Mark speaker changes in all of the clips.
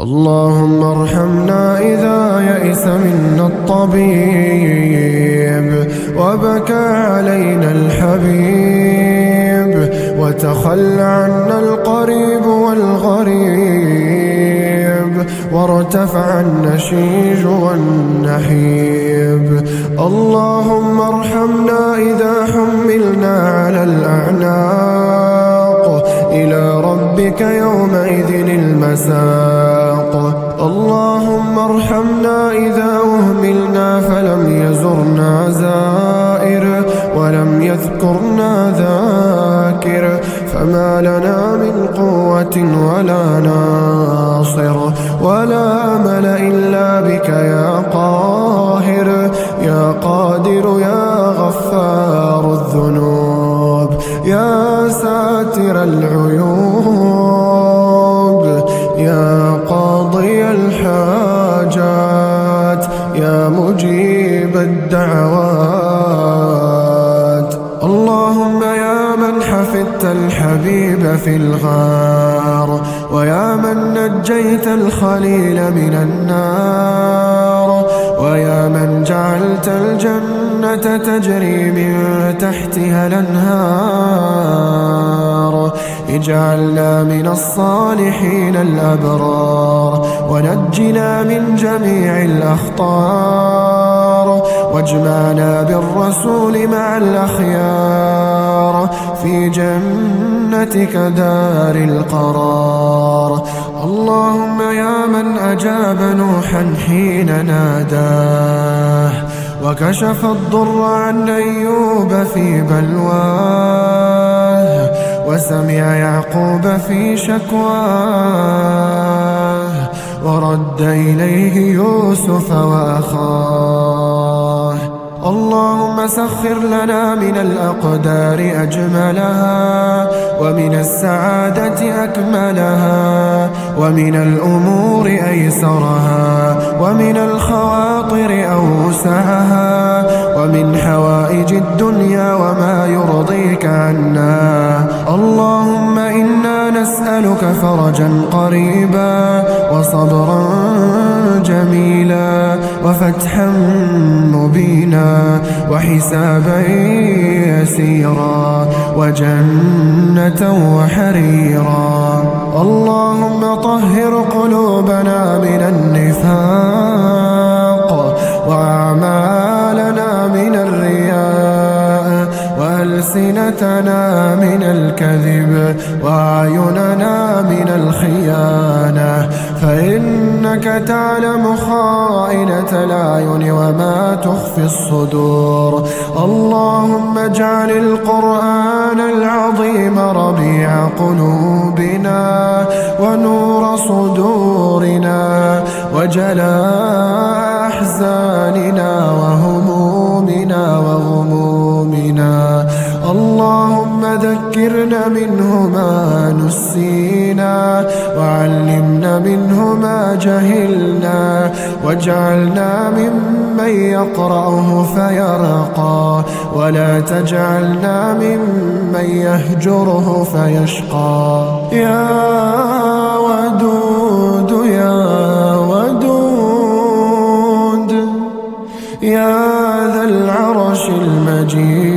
Speaker 1: اللهم ارحمنا إذا يئس منا الطبيب وبكى علينا الحبيب وتخلى عنا القريب والغريب وارتفع النشيج والنحيب اللهم ارحمنا إذا حملنا على الأعناق إلى ربك يومئذ المساق اللهم ارحمنا إذا أهملنا فلم يزرنا زائر ولم يذكرنا ذاكر فما لنا من قوة ولا ناصر ولا أمل إلا بك يا قاهر يا قادر يا غفار الذنوب يا ساتر العيوب نجيت الخليل من النار ويا من جعلت الجنة تجري من تحتها الأنهار. اجعلنا من الصالحين الأبرار ونجنا من جميع الأخطار واجمعنا بالرسول مع الأخيار. في جنتك دار القرار. اللهم يا من أجاب نوحا حين ناداه. وكشف الضر عن أيوب في بلواه. وسمع يعقوب في شكواه. ورد إليه يوسف وأخاه. اللهم سخر لنا من الأقدار أجملها ومن السعادة أكملها ومن الأمور أيسرها ومن الخواطر أوسعها ومن حوائج الدنيا وما يرضيك عنا. اللهم نسألك فرجا قريبا وصبرا جميلا وفتحا مبينا وحسابا يسيرا وجنة وحريرا. اللهم طهر قلوبنا من النفاق وأعمالنا من الرياء وألسنتنا من الكذب وأعيننا من الخيانة فإنك تعلم خائنة الأعين وما تخفي الصدور. اللهم اجعل القرآن العظيم ربيع قلوبنا ونور صدورنا وجلاء أحزاننا وهمومنا وغمومنا. اللهم ذكرنا منه ما نسينا وعلمنا منه ما جهلنا واجعلنا ممن يقرأه فيرقى ولا تجعلنا ممن يهجره فيشقى. يا ودود يا ودود يا ذا العرش المجيد.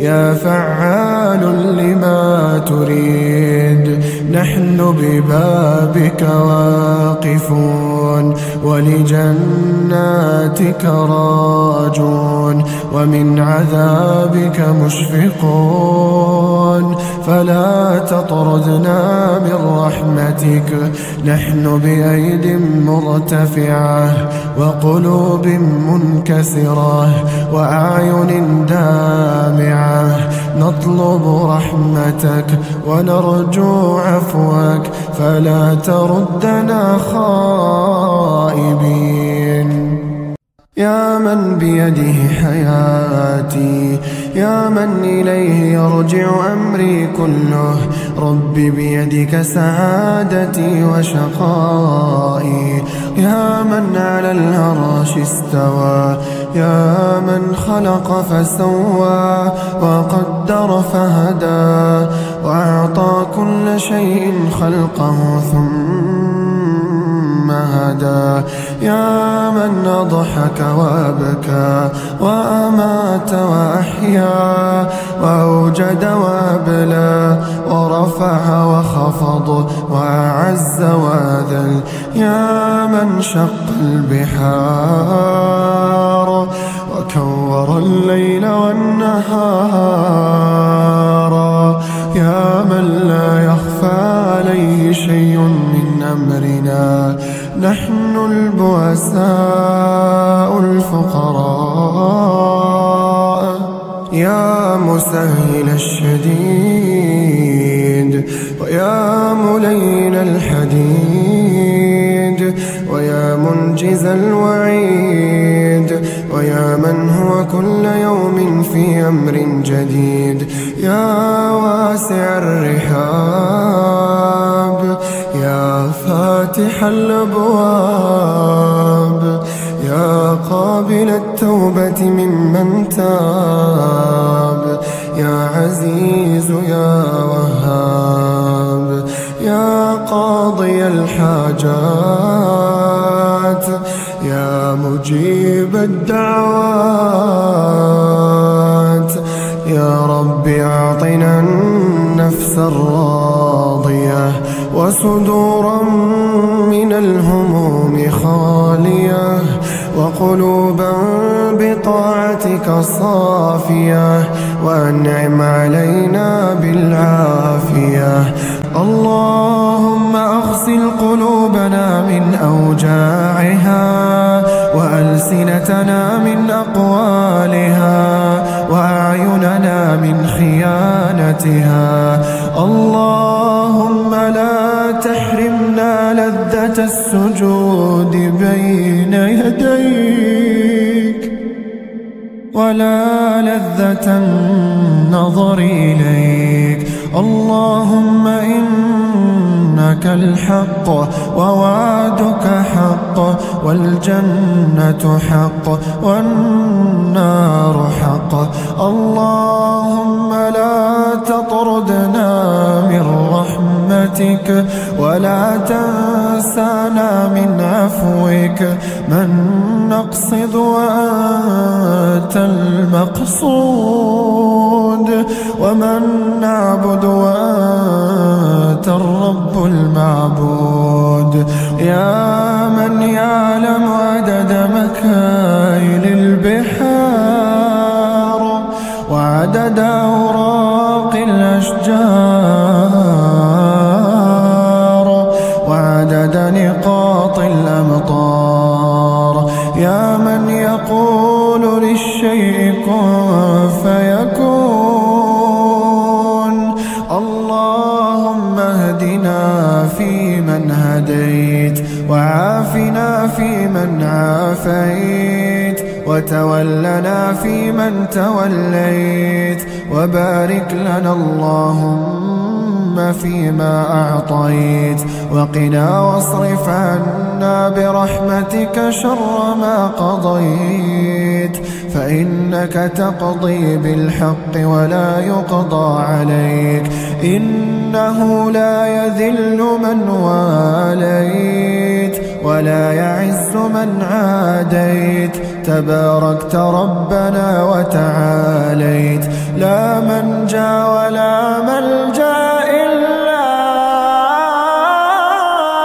Speaker 1: يا فعال لما تريد نحن ببابك واقفون ولجناتك راجون ومن عذابك مشفقون. فلا تطردنا من رحمتك. نحن بأيد مرتفعة وقلوب منكسرة وأعين دامعة. نطلب رحمتك ونرجو عفوك. فلا تردنا خائبين. يا من بيده حياتي يا من إليه يرجع أمري كله رب بيدك سعادتي وشقائي. يا من على العرش استوى يا من خلق فسوى وقدر فهدى وأعطى كل شيء خلقه ثم هدى يا من أضحك وأبكى وأمات وأحيا وأوجد وأبلى ورفع وخفض وأعز وأذل. يا من شق البحار وكور الليل والنهار. يا من لا يخفى عليه شيء من أمرنا. نحن البؤساء الفقراء. يا مسهل الشديد ويا ملين الحديد ويا منجز الوعيد ويا من هو كل يوم في أمر جديد. يا واسع الرحاب يا فاتح الأبواب يا قابل التوبة ممن تاب يا عزيز يا وهاب يا قاضي الحاجات يا مجيب الدعوات يا رب أعطنا النفس الراضية وصدورا من الهموم خالية وقلوبا بطاعتك صافية وأنعم علينا بالعافية. اللهم أغسل قلوبنا من أوجاعها وألسنتنا من أقوالها وأعيننا من خيانتها. اللهم لا تحرمنا لذة السجود بين يديك ولا لذة النظر إليك. اللهم إنك الحق ووعدك حق والجنة حق والنار حق. اللهم لا تطردنا من رحمتك ولا تنسانا من عفوك. من نقصد وأنت المقصود. ومن نعبد وأنت الرب المعبود. يا من يعلم عدد مكاين عافيت وتولنا فيمن توليت وبارك لنا اللهم فيما أعطيت وقنا واصرف عنا برحمتك شر ما قضيت فإنك تقضي بالحق ولا يقضى عليك إنه لا يذل من واليت ولا يعز من عاديت. تباركت ربنا وتعاليت. لا منجا ولا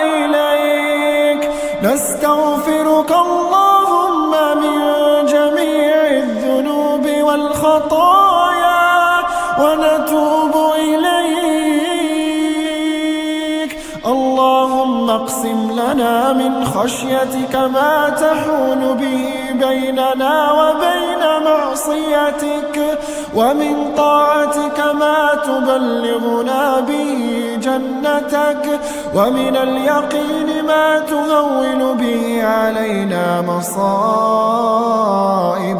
Speaker 1: إليك. نستغفرك اللهم من جميع الذنوب والخطايا ونتوب اللهم أقسم لنا من خشيتك ما تحول به بيننا وبين معصيتك ومن طاعتك ما تبلغنا به جنتك ومن اليقين ما تهون به علينا مصائب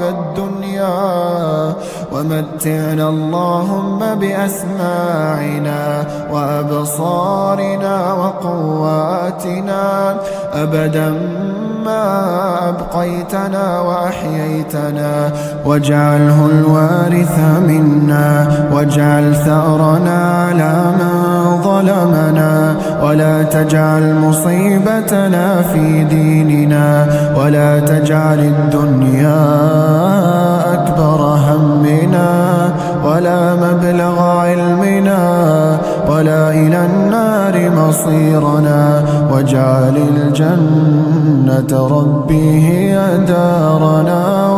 Speaker 1: الدنيا ومتعنا اللهم بأسماعنا وأبصارنا وقواتنا. أبدا ما أبقيتنا وأحييتنا. واجعله الوارث منا. واجعل ثأرنا على من ظلمنا. ولا تجعل مصيبتنا في ديننا. ولا تجعل الدنيا مصيرنا واجعل الجنة ربي هي دارنا.